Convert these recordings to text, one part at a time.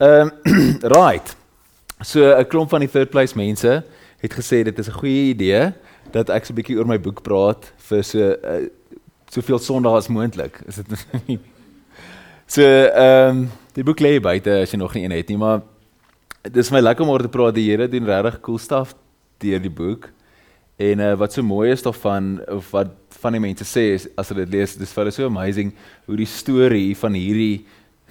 Ehm um, right. So 'n klomp van die third place mense het gesê dit is 'n goeie idee dat ek so 'n bietjie oor my boek praat vir so uh, soveel Sondae as moontlik. Is dit nie? So ehm um, die boek lê buite as jy nog nie een het nie, maar dit is my lekker om oor te praat. Die Here doen regtig cool stuff deur die boek. En uh, wat so mooi is daarvan of wat van die mense sê is as hulle dit lees, dis vir hulle so amazing hoe die storie van hierdie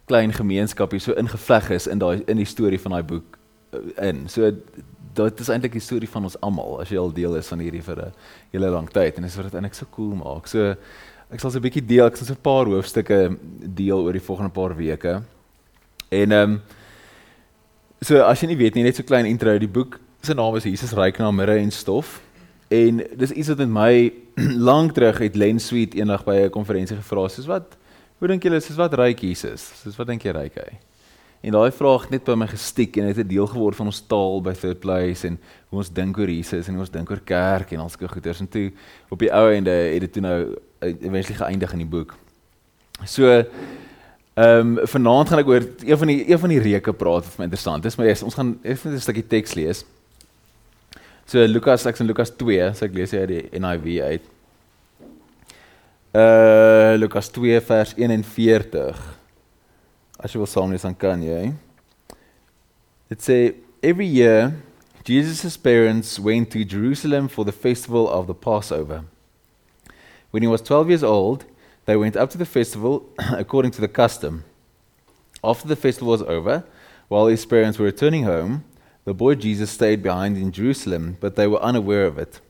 klein gemeenskap hier so ingevleg is in daai in die storie van daai boek uh, in. So dit is eintlik die storie van ons almal as jy al deel is van hierdie vir 'n hele lang tyd en dis wat dit eintlik so cool maak. So ek sal so 'n bietjie deel, ek sal so 'n paar hoofstukke deel oor die volgende paar weke. En ehm um, so as jy nie weet nie, net so klein intro, die boek se naam is Jesus ryk na mirre en stof. En dis iets wat met my lank terug het Len Sweet eendag by 'n konferensie gevra, soos wat hoe dink julle, soos wat ryk Jesus? Soos wat dink jy ryk hy? En daai vraag net by my gestiek en dit het 'n deel geword van ons taal by Third Place en hoe ons dink oor Jesus en hoe ons dink oor kerk en al sulke goeders en toe op die ou einde het dit toe nou eventueel geëindig in die boek. So ehm um, vanaand gaan ek oor een van die een van die reuke praat wat vir my interessant is, maar yes, ons gaan eers 'n stukkie teks lees. So Lukas, ek sien Lukas 2, so ek lees hier die NIV uit. Uh Lukas 2 vers 41. As jy wil saam lees dan kan jy. It say every year Jesus' parents went to Jerusalem for the festival of the Passover. When he was 12 years old, they went up to the festival according to the custom. After the festival was over, while his parents were returning home, the boy Jesus stayed behind in Jerusalem, but they were unaware of it.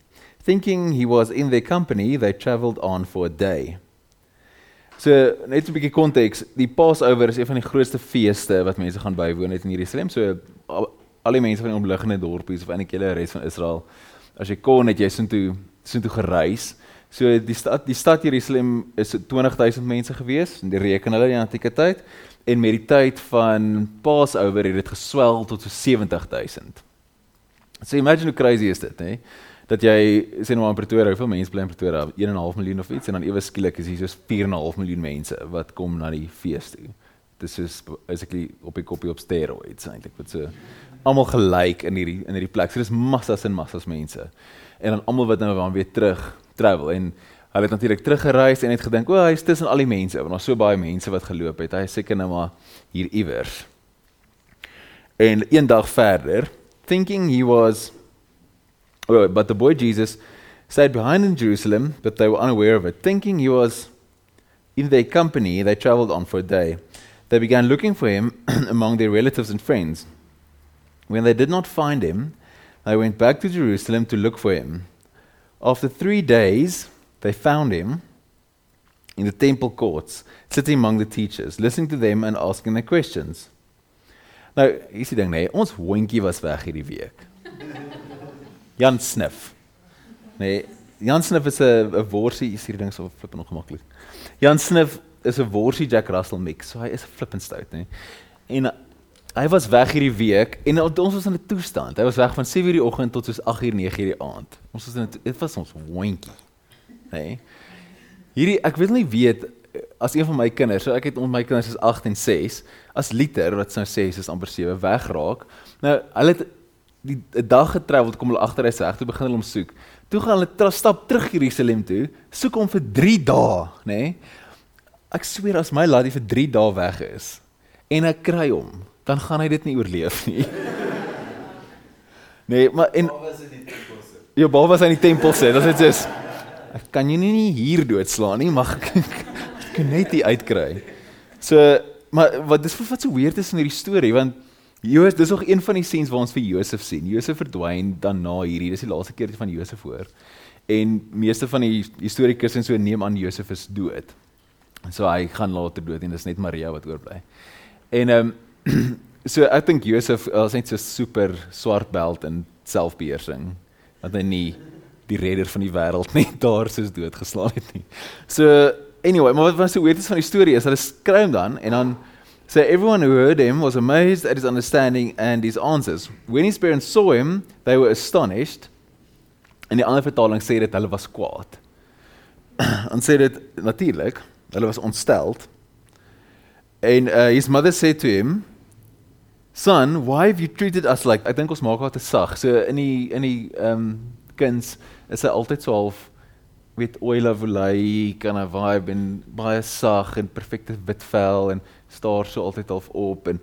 Thinking he was in their company, they traveled on for a day. So net 'n bietjie konteks, die Passover is een van die grootste feeste wat mense gaan bywoon het in Jerusalem. So al, die mense van die omliggende dorpies of eintlik hele res van Israel, as jy kon het jy sin toe sin toe gereis. So die stad die stad Jerusalem is 20000 mense gewees in die reken hulle in die antieke tyd en met die tyd van Passover het dit geswel tot so 70000. So imagine hoe crazy is dit, hè? Dat jy sê nou in Pretoria, hoeveel mense bly in Pretoria? 1.5 miljoen of iets en dan ewe skielik is hier soos 4.5 miljoen mense wat kom na die fees toe. Dis is basically op 'n kopie op steroids eintlik wat so almal gelyk in hierdie in hierdie plek. So dis massas en massas mense. En dan almal wat nou dan weer terug travel en hulle het natuurlik teruggereis en het gedink, "O, oh, hy is tussen al die mense, want daar's so baie mense wat geloop het. Hy is seker nou maar hier iewers." En een dag verder, thinking he was But the boy Jesus stayed behind in Jerusalem, but they were unaware of it. Thinking he was in their company, they traveled on for a day. They began looking for him among their relatives and friends. When they did not find him, they went back to Jerusalem to look for him. After three days, they found him in the temple courts, sitting among the teachers, listening to them and asking their questions. Nou, hier's die ding, nee, ons hondjie was weg hierdie week. Jan Sniff. Nee, Jan Sniff is 'n 'n worsie, is hierdie ding so flippend ongemaklik. Jan Sniff is 'n worsie Jack Russell mix, so hy is flippend stout, nê. En hy was weg hierdie week en ons was in 'n toestand. Hy was weg van 7:00 die oggend tot soos 8:00 9:00 die aand. Ons was in dit was ons hondjie. Nê. Hierdie ek wil nie weet as een van my kinders, so ek het ons my kinders is 8 en 6, as liter wat sou sê is amper 7 wegraak. Nou, hulle het die dag getravel kom hulle agter hy sê toe begin hulle hom soek. Toe gaan hulle stap terug Jerusalem toe, soek hom vir 3 dae, nê? Nee? Ek sweer as my laddie vir 3 dae weg is en ek kry hom, dan gaan hy dit nie oorleef nie. nee, maar en Ja, baba was in die tempel sê, dit is just ek kan jy nie hier doodslaan nie, mag ek kan net die uitkry. So, maar wat dis wat so weird is in hierdie storie want Josef, dis nog een van die scenes waar ons vir Josef sien. Josef verdwyn dan na hierdie. Dis die laaste keer van Josef hoor. En meeste van die historikus en so neem aan Josef is dood. So hy gaan later dood en dis net Maria wat oorbly. En ehm um, so ek dink Josef is net so super swart beld in selfbeheersing dat hy nie die redder van die wêreld net daar soos doodgeslaan het nie. So anyway, maar wat was so weet is van die storie is hulle skryf hom dan en dan So everyone who heard him was amazed at his understanding and his answers. When his parents saw him, they were astonished. En die ander vertaling sê dit hulle was kwaad. en sê dit natuurlik, hulle was ontsteld. And uh, his mother said to him, Son, why have you treated us like ek dink ons maak haar te sag. So in die in die ehm um, kuns is hy altyd so half weet oil of lay kan 'n vibe en baie sag en perfekte wit vel en staar so altyd half op en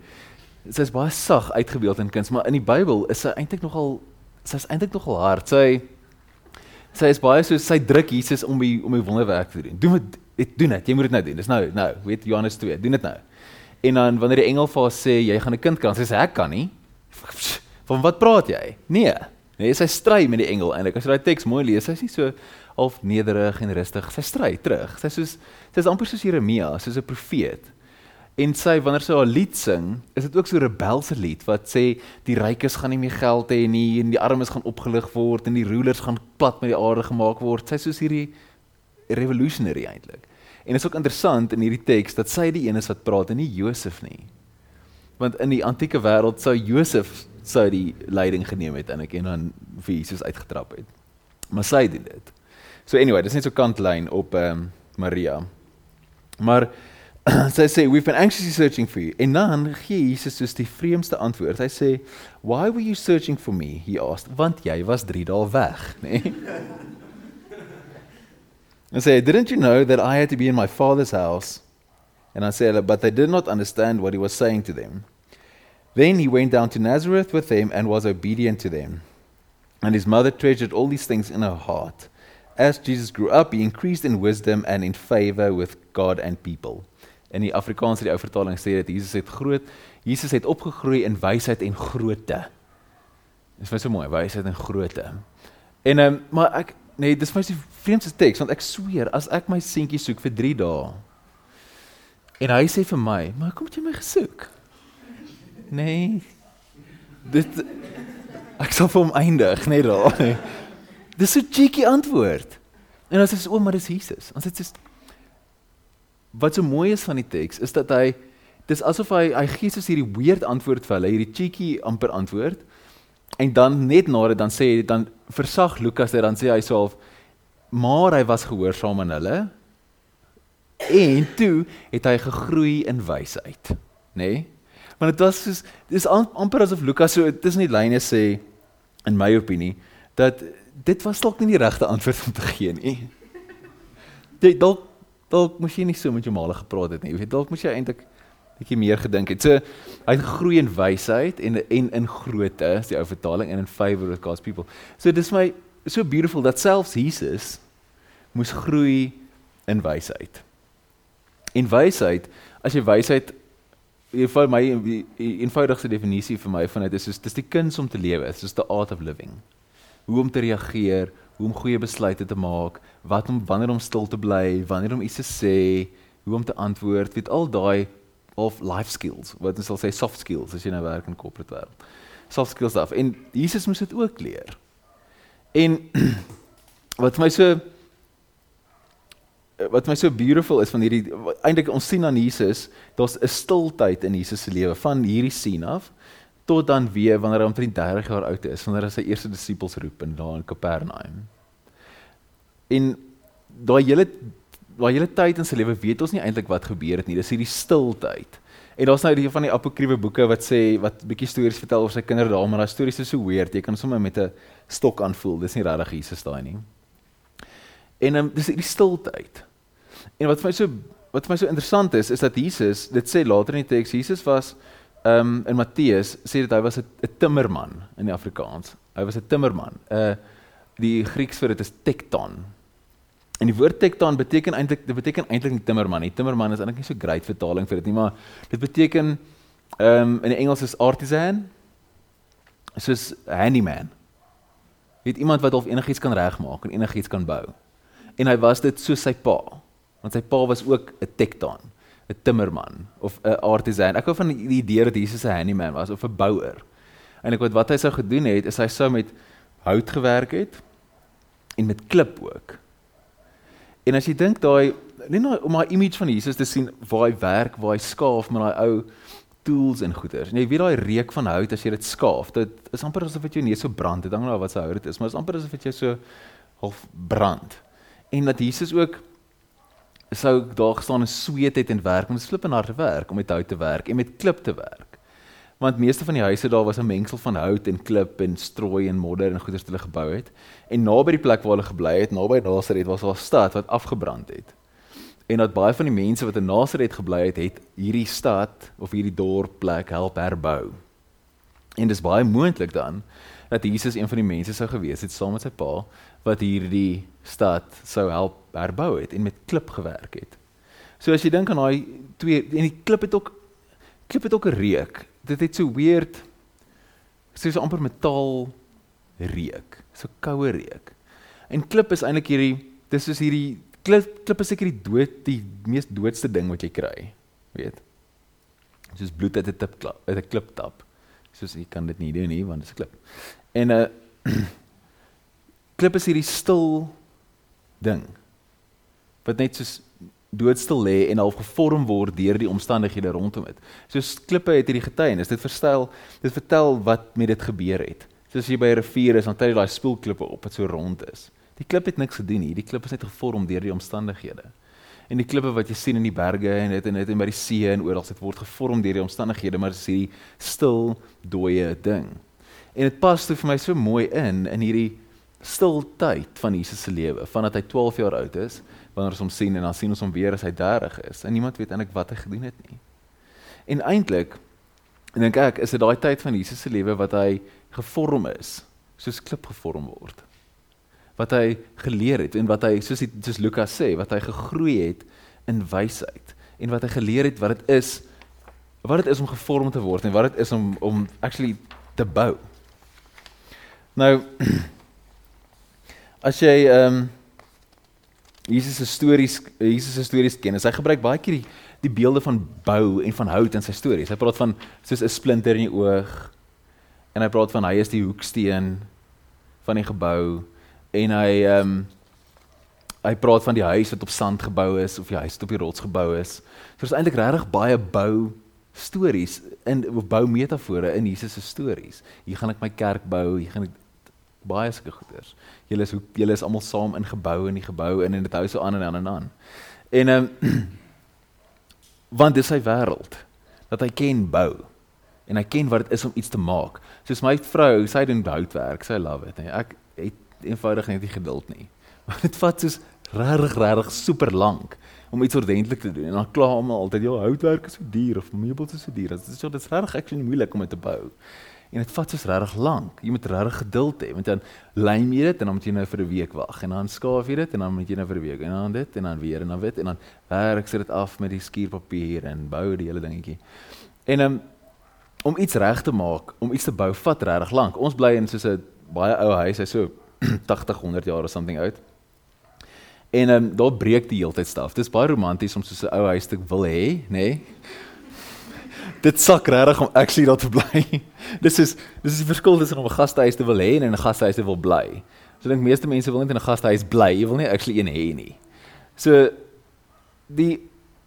sy is baie sag uitgebeeld in kuns, maar in die Bybel is sy eintlik nogal sy is eintlik nogal hard. Sy sy is baie so sy druk Jesus om die om die wonderwerk te doen. Doen dit doen dit. Jy moet dit nou doen. Dis nou nou, weet Johannes 2. Doen dit nou. En dan wanneer die engel vir haar sê jy gaan 'n kind kan, sê sy ek kan nie. Van wat praat jy? Nee. Nee, sy stry met die engel eintlik. As jy daai teks mooi lees, sy is nie so half nederig en rustig. Sy stry terug. Sy soos sy is amper soos Jeremia, soos 'n profeet. En sy wanneer sy haar lied sing, is dit ook so 'n rebelse lied wat sê die rykes gaan nie meer geld hê nie en die armes gaan opgelig word en die rulers gaan plat met die aarde gemaak word. Sy soos hierdie revolutionary eintlik. En dit is ook interessant in hierdie teks dat sy die een is wat praat en nie Josef nie. Want in die antieke wêreld sou Josef sou die leiding geneem het en ek en dan vir Jesus uitgetrap het. Maar sy doen dit. So anyway, dis net so kantlyn op ehm um, Maria. Maar sy sê we've been anxiously searching for you. En dan gee Jesus soos die vreemdste antwoord. Hy sê, "Why were you searching for me?" He asked. Want jy was 3 dae weg, nê? Nee? I say, "Didn't you know that I had to be in my father's house?" And I said, "But they did not understand what he was saying to them." Then he went down to Nazareth with them and was obedient to them. And his mother treasured all these things in her heart. As Jesus grew up, he increased in wisdom and in favor with God and people. In die Afrikaanse die ou vertaling sê dit Jesus het groot Jesus het opgegroei in wysheid en grootte. Dis vir so mooi, wysheid en grootte. En ehm um, maar ek nee, dis my die vreemdste teks want ek sweer as ek my seentjie soek vir 3 dae en hy sê vir my, "Maar kom jy my gesoek?" Nee. Dit ek sal vir hom eindig, net daar. Dis so cheeky antwoord. En as sê, "O, maar dis Jesus." Ons sê wat so mooi is van die teks is dat hy dis asof hy hy gee soos hierdie weird antwoord vir hulle, hierdie cheeky amper antwoord. En dan net na dit dan sê hy dan versag Lukas dit dan sê hy self maar hy was gehoorsaam aan hulle. En toe het hy gegroei in wysheid, nê? Nee? Want dit was soos dis amper asof Lukas so tussen die lyne sê in my opinie dat dit was dalk nie die regte antwoord om te gee nie. Dit dalk dalk moes jy nie so met jou maale gepraat het nie. Jy weet dalk moes jy eintlik bietjie meer gedink het. So hy het gegroei in wysheid en en in grootte, is die ou vertaling en in favor with God's people. So dis my so beautiful dat selfs Jesus moes groei in wysheid. En wysheid, as jy wysheid jy val my die eenvoudigste definisie vir my van dit is soos dis die kuns om te lewe, soos the art of living. Hoe om te reageer, hoe om goeie besluite te maak, wat om wanneer om stil te bly, wanneer om iets te sê, hoe om te antwoord, weet al daai of life skills, wat ons sal sê soft skills as jy nou werk in corporate wêreld. Soft skills af. En Jesus moes dit ook leer. En wat vir my so wat my so beautiful is van hierdie eintlik ons sien aan Jesus, daar's 'n stiltyd in Jesus se lewe van hierdie sien af tot dan weer wanneer hy omtrent 30 jaar oud is, wanneer hy sy eerste disippels roep in daar in Kapernaum. En daai hele daai hele tyd in sy lewe weet ons nie eintlik wat gebeur het nie. Dis hierdie stiltyd. En daar's nou die van die apokriewe boeke wat sê wat bietjie stories vertel oor sy kinders daar, maar daai stories is so weird. Jy kan sommer met 'n stok aanvoel. Dis nie regtig Jesus daai nie. En um, dis hierdie stiltyd. En wat vir my so wat vir my so interessant is, is dat Jesus, dit sê later in die teks, Jesus was ehm um, in Matteus sê dit hy was 'n timmerman in die Afrikaans. Hy was 'n timmerman. 'n uh, Die Grieks vir dit is tekton. En die woord tekton beteken eintlik dit beteken eintlik nie timmerman nie. Timmerman is eintlik nie so great vertaling vir dit nie, maar dit beteken ehm um, in die Engels is artisan. Soos handyman. Dit iemand wat of enigiets kan regmaak en enigiets kan bou. En hy was dit soos sy pa. Want sy pa was ook 'n tekton, 'n timmerman of 'n artisan. Ek hou van die idee dat Jesus 'n handyman was of 'n bouer. Eintlik wat wat hy sou gedoen het, is hy sou met hout gewerk het en met klip ook. En as jy dink daai net nou om daai image van Jesus te sien waar hy werk, waar hy skaaf met daai ou tools en goeders. En jy weet daai reuk van hout as jy dit skaaf, dit is amper asof dit jou neus so brand. Dit hang nou wat se hout dit is, maar dit is amper asof dit jou so half brand. En dat Jesus ook sou daar gestaan en sweet het en werk, want dit is flip en harde werk om met hout te werk en met klip te werk. Want meeste van die huise daar was 'n mengsel van hout en klip en strooi en modder en goeders wat hulle gebou het. En naby die plek waar hulle gebly het, naby Nasaret was daar 'n stad wat afgebrand het. En dat baie van die mense wat in Nasaret gebly het, het hierdie stad of hierdie dorp plek help herbou. En dis baie moontlik dan dat Jesus een van die mense sou gewees het saam met sy pa wat hierdie stad sou help herbou het en met klip gewerk het. So as jy dink aan daai twee en die klip het ook klip het ook 'n reuk. Dit het so weird soos amper metaal reuk, so koue reuk. En klip is eintlik hierdie dis soos hierdie klip klip is seker die dood die mees doodste ding wat jy kry, weet. Soos bloed uit 'n tip uit 'n klip tap. Soos jy kan dit nie doen nie want dit is 'n klip. En 'n uh, klip is hierdie stil ding wat net soos doodstil lê en half gevorm word deur die omstandighede rondom dit. Soos klippe het hierdie getuienis. Dit verstel, dit vertel wat met dit gebeur het. Soos jy by 'n rivier is, dan tel jy daai spoelklippe op wat so rond is. Die klip het niks gedoen nie. Die klip is net gevorm deur die omstandighede. En die klippe wat jy sien in die berge en dit en dit en by die see en oral, dit word gevorm deur die omstandighede, maar dit is hierdie stil, dooie ding. En dit pas toe vir my so mooi in in hierdie stil tyd van Jesus se lewe, vandat hy 12 jaar oud is wanneer ons hom sien en dan sien ons hom weer as hy 30 is en niemand weet eintlik wat hy gedoen het nie. En eintlik dink ek is dit daai tyd van Jesus se lewe wat hy gevorm is, soos klip gevorm word. Wat hy geleer het en wat hy soos die, soos Lukas sê, wat hy gegroei het in wysheid en wat hy geleer het wat dit is wat dit is om gevorm te word en wat dit is om om actually te bou. Nou as jy ehm um, Jesus se stories Jesus se stories ken. Hy gebruik baie keer die die beelde van bou en van hout in sy stories. Hy praat van soos 'n splinter in die oog en hy praat van hy is die hoeksteen van die gebou en hy ehm um, hy praat van die huis wat op sand gebou is of die huis wat op die rots gebou is. So is eintlik regtig baie bou stories in bou metafore in Jesus se stories. Hier gaan ek my kerk bou, hier gaan ek baie sulke goeders. Julle is julle is almal saam in gebou in die gebou in en dit hou so aan en aan en aan. En ehm um, want dis sy wêreld dat hy ken bou en hy ken wat dit is om iets te maak. Soos my vrou, sy doen houtwerk, sy love it. Ek het eenvoudig net nie geduld nie. Want dit vat soos regtig regtig super lank om iets ordentlik te doen. En dan kla almal altyd, "Ja, houtwerk is so duur of meubels is so duur." Dit is so dit's regtig vind moeilik om dit te bou en dit vat soos regtig lank. Jy moet regtig geduld hê want dan lyn jy dit en dan moet jy nou vir 'n week wag en dan skaaf jy dit en dan moet jy nou vir 'n week en dan dit en dan weer en dan wit en dan werk jy dit af met die skuurpapier en bou die hele dingetjie. En um, om iets reg te maak, om iets te bou vat regtig lank. Ons bly in soos 'n baie ou huis, hy's so 80, 100 jaar of something oud. En ehm um, daar breek die heeltyd staf. Dis baie romanties om so 'n ou huis te wil hê, nê? Nee? dit sak regtig om actually daar te bly. dis is dis is die verskil tussen om 'n gastehuis te wil hê en 'n gastehuis te wil bly. So dink meeste mense wil net in 'n gastehuis bly, jy wil nie actually een hê nie. So die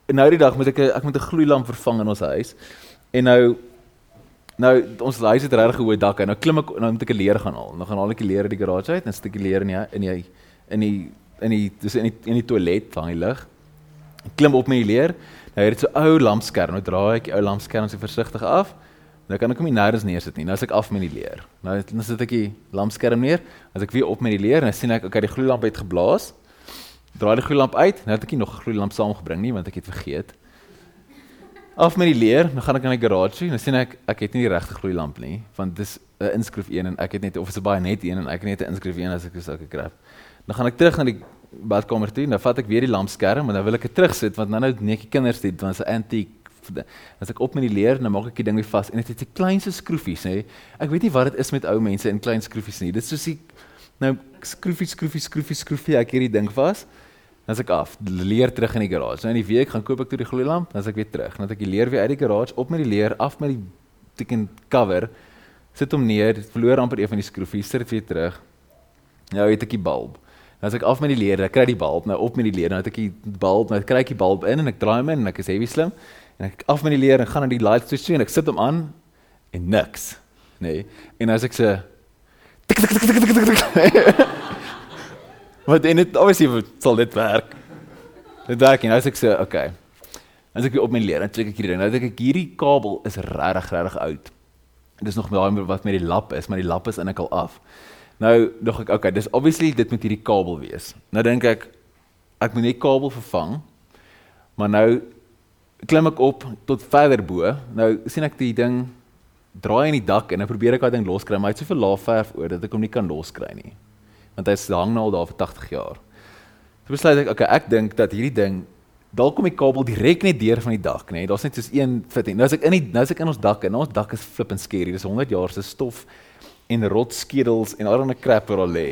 nou die dag moet ek ek moet 'n gloeilamp vervang in ons huis. En nou nou ons huis het regtig 'n hoë dak en nou klim ek nou moet ek 'n leer gaan haal. Nou gaan haal ek die leer uit die garage uit en sit ek die leer in die in die in die in die dis in die in die toilet van die lig. Klim op met die leer. Nou het dit so ou lampskerm. Nou draai ek die ou lampskerm so versigtig af. Nou kan ek hom nie nêrens neersit nie. Nou as ek af met die leer. Nou dan sit ek die lampskerm neer. As ek weer op met die leer, dan sien ek okay, die gloeilamp het geblaas. Draai die gloeilamp uit. Nou het ek nie nog gloeilamp saamgebring nie want ek het vergeet. Af met die leer, dan gaan ek in die garage en dan sien ek ek het nie die regte gloeilamp nie, want dis 'n inskryf 1 en ek het net of is dit baie net 1 en ek het net 'n inskryf 1 as ek 'n krap. Dan gaan ek terug na die badkamer toe, nou vat ek weer die lampskerm en dan wil ek dit terugsit want nou nou net die kinders dit want dit is antiek as ek op met die leer dan maak ek die ding weer vas en dit het die kleinste skroefies nê. Ek weet nie wat dit is met ou mense in klein skroefies nie. Dit is soos die nou skroefie skroefie skroefie skroefie ek hierdie ding vas. Dan as ek af, leer terug in die garage. Nou in die week gaan koop ek toe die gloeilamp, dan as ek weer terug, dan ek die leer weer uit die garage op met die leer af met die teken cover. Sit hom neer, verloor amper een van die skroefies, sit dit weer terug. Nou het ek die bulb. Nou as ek af met die leer, ek kry die bulb nou op met die leer, nou het ek die bulb, nou kry ek die bulb in en ek draai hom in en ek is heavy slim en ek af met die leer en gaan aan die light switch en ek sit hom aan en niks. Nee. En as ek sê tik tik tik tik tik tik tik Wat en dit obviously sal dit werk. Dit werk en as ek sê okay. As ek op my leer, dan trek ek hierdie ding. Nou dink ek hierdie kabel is regtig regtig oud. Dis nog daai wat met die lap is, maar die lap is eintlik al af. Nou dink ek, okay, dis obviously dit moet hierdie kabel wees. Nou dink ek ek moet net kabel vervang. Maar nou klim ek op tot verder bo. Nou sien ek die ding draai in die dak en ek probeer ek daai ding loskry, maar hy het soveel laaf verf oor dat ek hom nie kan loskry nie. Want hy hang nou al daar vir 80 jaar. So besluit ek, okay, ek dink dat hierdie ding dalk kom die kabel direk net deur van die dak, nê. Daar's net soos een fitting. Nou as ek in die nou as ek in ons dak en ons dak is flip and scary. Dis 100 jaar se stof en rotskedels en allerlei crap wat daar lê.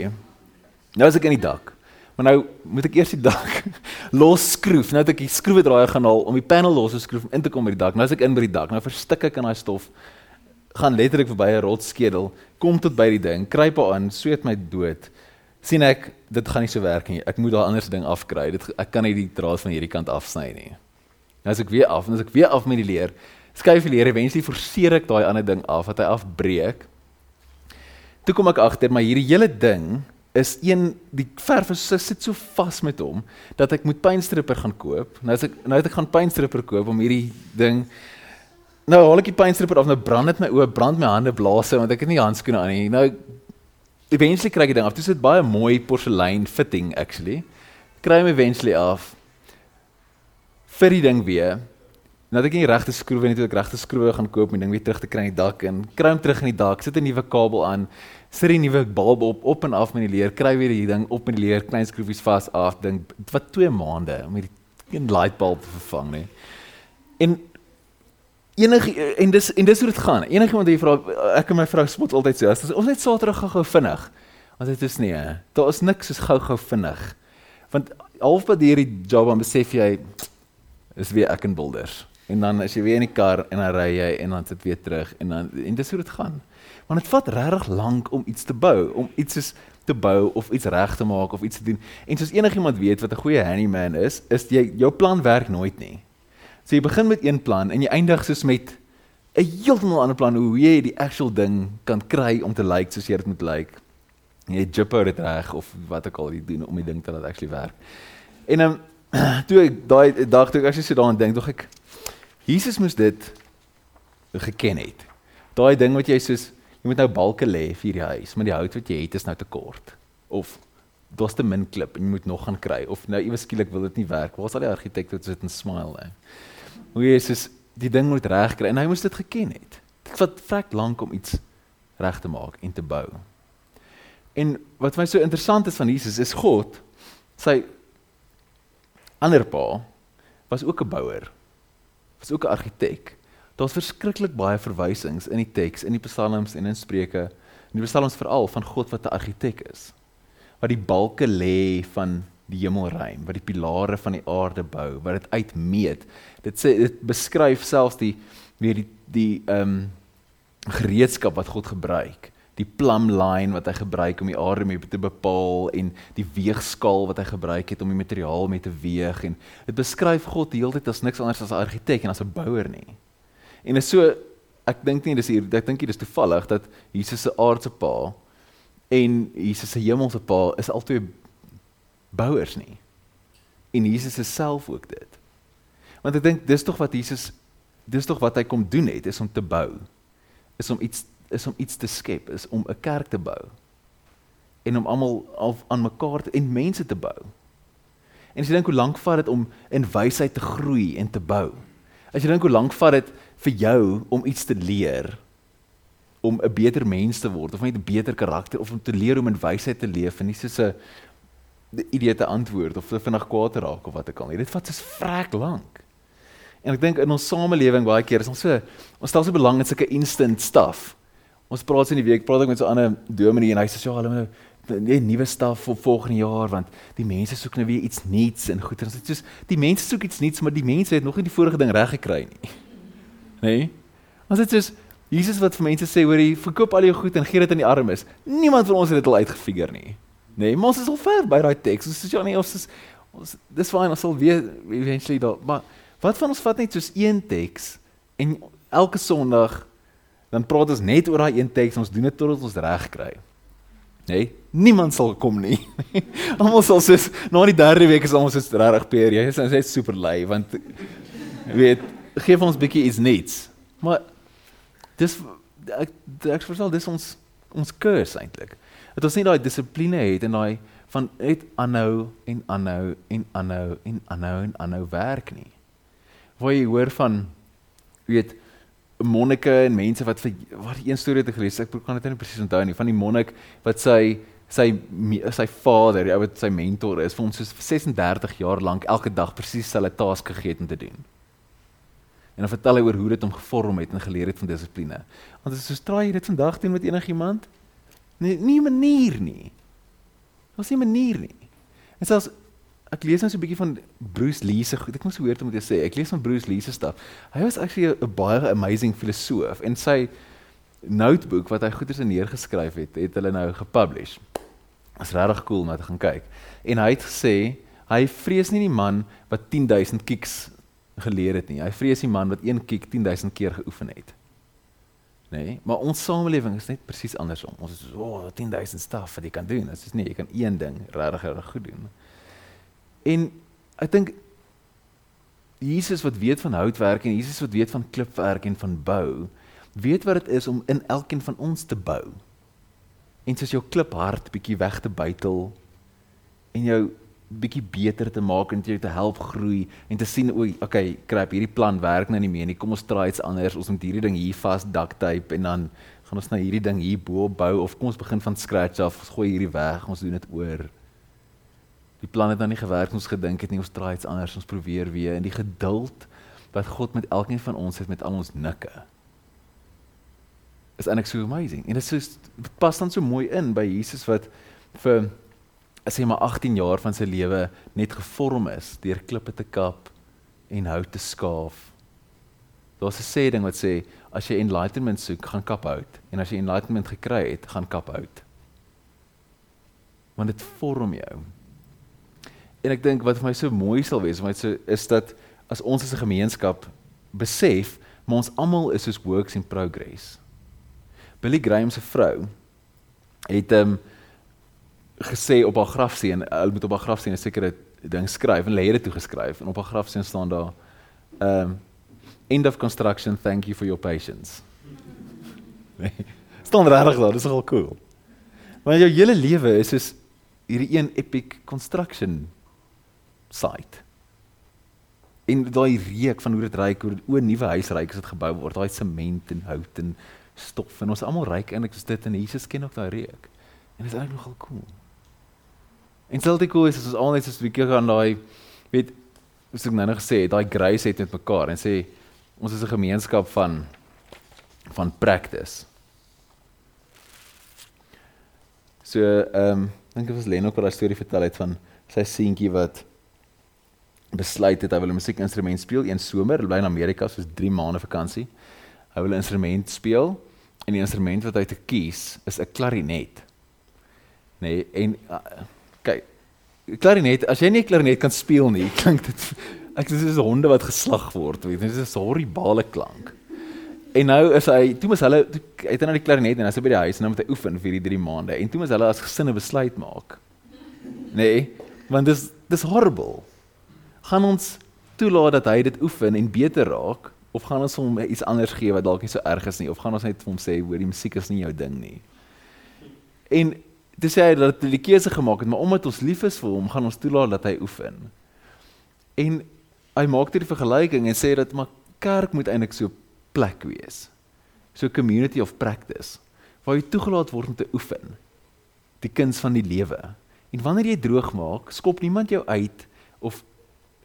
Nou as ek in die dak. Maar nou moet ek eers die dak los skroef. Nou het ek die skroewedraaier gaan haal om die panel los te skroef om in te kom by die dak. Nou as ek in by die dak, nou verstik ek in daai stof. Gaan letterlik verby 'n rotskedel, kom tot by die ding, kruip aan, sweet my dood. Sien ek dit gaan nie so werk nie. Ek moet daai ander ding afkry. Dit ek kan nie die draad van hierdie kant afsny nie. Nou as ek weer af, as ek weer af met die leer, skuif die leer eventually forceer ek daai ander ding af dat hy afbreek toe kom ek agter maar hierdie hele ding is een die verf is sit so vas met hom dat ek moet pynstripper gaan koop. Nou as ek nou het ek gaan pynstripper koop om hierdie ding Nou haal ek die pynstripper af nou brand dit my oë, brand my hande blaase want ek het nie handskoene aan nie. Nou eventually kry ek die ding af. Dit is baie mooi porselein fitting actually. Kry hom eventually af. Vir die ding weer. Nou dat ek nie regte skroewe net ek regte skroewe gaan koop die ding weer terug te kry in die dak en kry hom terug in die dak, sit 'n nuwe kabel aan, sit die nuwe bulb op op en af met die leer, kry weer die ding op met die leer, klein skroefies vas af, ding wat 2 maande om hierdie een light bulb te vervang nê. En enige en dis en dis hoe dit gaan. Enige iemand wat jy vra, ek en my vrou spot altyd so, as ons net Saterdag gou-gou vinnig. Want dit is nie, daar is niks soos gou-gou vinnig. Want halfpad hierdie job aan besef jy is weer ek in Boulders en dan as jy weer in die kar en dan ry jy en dan sit weer terug en dan en dis hoe dit gaan. Want dit vat regtig lank om iets te bou, om iets is te bou of iets reg te maak of iets te doen. En soos enigiemand weet wat 'n goeie handyman is, is jy jou plan werk nooit nie. So jy begin met een plan en jy eindig soos met 'n heeltemal ander plan hoe jy die actual ding kan kry om te lyk like, soos jy dit moet lyk. Like. Jy jipper dit reg of wat ook al jy doen om die ding te laat actually werk. En dan um, toe ek daai dag toe ek jy so daaraan dink, dog ek Jesus moes dit geken het. Daai ding wat jy soos jy moet nou balke lê vir hierdie huis, maar die hout wat jy het is nou te kort. Of daar's te min klip en jy moet nog gaan kry of nou iewes skielik wil dit nie werk. Waar sal die argitek dit sit en smile hè? Hoe Jesus die ding moet reg kry en hy moes dit geken het. Dit vat vrek lank om iets reg te maak en te bou. En wat my so interessant is van Jesus is God sy ander pa was ook 'n bouer was ook 'n argitek. Daar's verskriklik baie verwysings in die teks, in die psalms en in Spreuke, in die psalms veral van God wat 'n argitek is. Wat die balke lê van die hemelruim, wat die pilare van die aarde bou, wat dit uitmeet. Dit sê dit beskryf selfs die weer die die ehm um, gereedskap wat God gebruik die plumb line wat hy gebruik om die aarde mee te bepaal en die weegskaal wat hy gebruik het om die materiaal mee te weeg en dit beskryf God die hele tyd as niks anders as 'n argitek en as 'n bouer nie. En is so ek dink nie dis hier ek dink dit is toevallig dat Jesus se aardse pa en Jesus se hemelse pa is albei bouers nie. En Jesus is self ook dit. Want ek dink dis tog wat Jesus dis tog wat hy kom doen het is om te bou. Is om iets is om iets te skep, is om 'n kerk te bou. En om almal aan mekaar te en mense te bou. En as jy dink hoe lank vat dit om in wysheid te groei en te bou. As jy dink hoe lank vat dit vir jou om iets te leer om 'n beter mens te word of net 'n beter karakter of om te leer om in wysheid te leef en nie soos 'n idee te antwoord of te vinnig kwaad raak of wat ek al nie. Dit vat soos vrek lank. En ek dink in ons samelewing baie keer is ons so ons stel so belang in sulke instant stuff. Ons praat in die week, praat ek met so 'n ander dominee en hy sê ja, hulle moet nou 'n nuwe staf vir volgende jaar want die mense soek nou weer iets nuuts en goed. Ons sê soos die mense soek iets nuuts, maar die mense het nog nie die vorige ding reg gekry nie. Nee. Ons sê soos Jesus wat vir mense sê hoor jy verkoop al jou goed en gee dit aan die armes. Niemand van ons het dit al uitgefigure nie. Nee, maar ons is al ver by daai teks. Ons sê ja nee, ons is ons dis fyn, ons sal weer eventually daar. Maar wat van ons vat net soos een teks en elke Sondag dan praat ons net oor daai een teks, ons doen dit totdat ons reg kry. Nee, niemand sal kom nie. Almal sal sê na die derde week is almal so regtig peer. Jy is net super lui want weet, gee ons bietjie iets nuuts. Maar dis ek ek verstaan dis ons ons curse eintlik. Dat ons nie daai dissipline het en daai van net aanhou en aanhou en aanhou en aanhou en aanhou werk nie. Waar jy hoor van weet monnike en mense wat vir wat een storie het gelees, ek kan dit nie presies onthou nie, van die monnik wat sy sy sy vader, die ou wat sy mentor is, vir hom soos 36 jaar lank elke dag presies dieselfde taak gegee het om te doen. En dan vertel hy oor hoe dit hom gevorm het en geleer het van dissipline. Want as jy so straai dit vandag doen met enigiemand, nee, nie 'n manier nie. Daar's nie 'n manier nie. En selfs ek lees nou so 'n bietjie van Bruce Lee se goed. Ek moet so hoor om dit te sê. Ek lees van Bruce Lee se stuff. Hy was actually 'n baie amazing filosoof en sy notebook wat hy goeders neergeskryf het, het hulle nou gepublish. Is regtig cool om na te gaan kyk. En hy het gesê hy vrees nie die man wat 10000 kicks geleer het nie. Hy vrees die man wat een kick 10000 keer geoefen het. Nee, maar ons samelewing is net presies andersom. Ons is so, oh, 10000 stuff wat jy kan doen. Dit is nie jy kan een ding regtig reg goed doen. En ek dink Jesus wat weet van houtwerk en Jesus wat weet van klipwerk en van bou, weet wat dit is om in elkeen van ons te bou. En soos jou kliphart bietjie weg te bytel en jou bietjie beter te maak en jou te help groei en te sien o, okay, kruip hierdie plan werk nou nie meer nie. Kom ons try iets anders. Ons moet hierdie ding hier vas duct tape en dan gaan ons nou hierdie ding hier bo bou of kom ons begin van scratch af. Ons gooi hierdie weg. Ons doen dit oor. Die plan het dan nie gewerk ons gedink het nie. Ons try iets anders. Ons probeer weer en die geduld wat God met elkeen van ons het met al ons nikke. Is eintlik so amazing. En dit is so dit pas dan so mooi in by Jesus wat vir hy maar 18 jaar van sy lewe net gevorm is deur klippe te kap en hout te skaaf. Daar's 'n sê ding wat sê as jy enlightenment soek, gaan kap hout en as jy enlightenment gekry het, gaan kap hout. Want dit vorm jou. En ek dink wat vir my so mooi sal wees, want so is dat as ons as 'n gemeenskap besef, maar ons almal is soos works in progress. Billy Graham se vrou het 'n um, ehm, gesê op haar grafsteen, hulle moet op haar grafsteen 'n sekere ding skryf en het dit toe geskryf en op haar grafsteen staan daar um end of construction, thank you for your patience. Nee, staan regtig daar, dis nogal cool. Want jou hele lewe is soos hierdie een epic construction site. En daai reuk van hoe dit ryk, hoe 'n nuwe huis ryk as dit gebou word, daai sement en hout en stof en ons almal ryk eintlik soos dit en Jesus ken ook daai reuk. En dit is eintlik nogal cool. En selfs cool is as ons al net so 'n bietjie gaan daai weet soos ek nou net gesê het, daai grace het met mekaar en sê ons is 'n gemeenskap van van practice. So ehm um, dink ek was Lenok wat daai storie vertel het van sy seentjie wat besluit het hy wil 'n musiekinstrument speel een somer, bly in Amerika soos 3 maande vakansie. Hy wil 'n instrument speel en die instrument wat hy te kies is 'n klarinet. Nee, en uh, kyk, klarinet, as jy nie 'n klarinet kan speel nie, klink dit ek dis is honde wat geslag word, weet jy, dis 'n horribale klank. En nou is hy, toe mos hulle hy het nou die klarinet en hy's by die huis en nou moet hy oefen vir die 3 maande en toe mos hulle as gesinne besluit maak. Nee, want dis dis horrible. Gaan ons toelaat dat hy dit oefen en beter raak of gaan ons hom iets anders gee wat dalk nie so erg is nie of gaan ons net vir hom sê hoor die musiek is nie jou ding nie. En Dit sê hy dat hy die keuse gemaak het, maar omdat ons lief is vir hom, gaan ons toelaat dat hy oefen. En hy maak hierdie vergelyking en sê dat maar kerk moet eintlik so plek wees. So community of practice waar jy toegelaat word om te oefen. Die kuns van die lewe. En wanneer jy droog maak, skop niemand jou uit of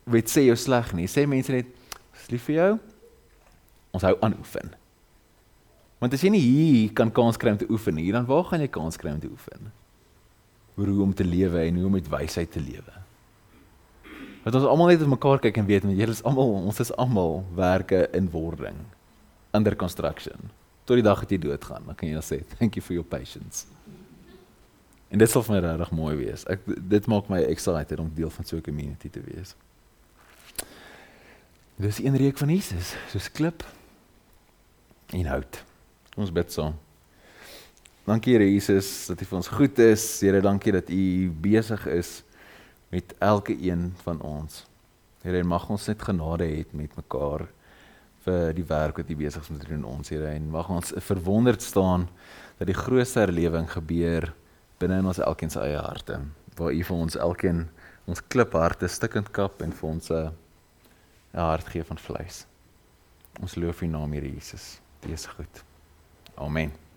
weet sê jou sleg nie. Sê mense net, "Is lief vir jou." Ons hou aan oefen. Want as jy nie hier kan kans kry om te oefen nie, dan waar gaan jy kans kry om te oefen? Hoe om te lewe en hoe om met wysheid te lewe. Dat ons almal net op mekaar kyk en weet, julle is almal, ons is almal werke in wording under construction. Tot die dag dat jy doodgaan, dan kan jy dan sê, "Thank you for your patience." En dit sal vir my regtig mooi wees. Ek dit maak my excited om deel van so 'n community te wees. Dis een reek van Jesus, soos klip en hout. Ons bid saam. Dankie Here Jesus dat U vir ons goed is. Here, dankie dat U besig is met elke een van ons. Here, mag ons net genade hê met mekaar vir die werk wat U besig is om te doen in ons Here en mag ons verwonderd staan dat die grootste herlewing gebeur binne in ons elkeen se eie harte waar U vir ons elkeen ons klipharte stikkend kap en vir ons 'n hart gee van vleis. Ons loof U naam Here Jesus. Dis goed. Amen.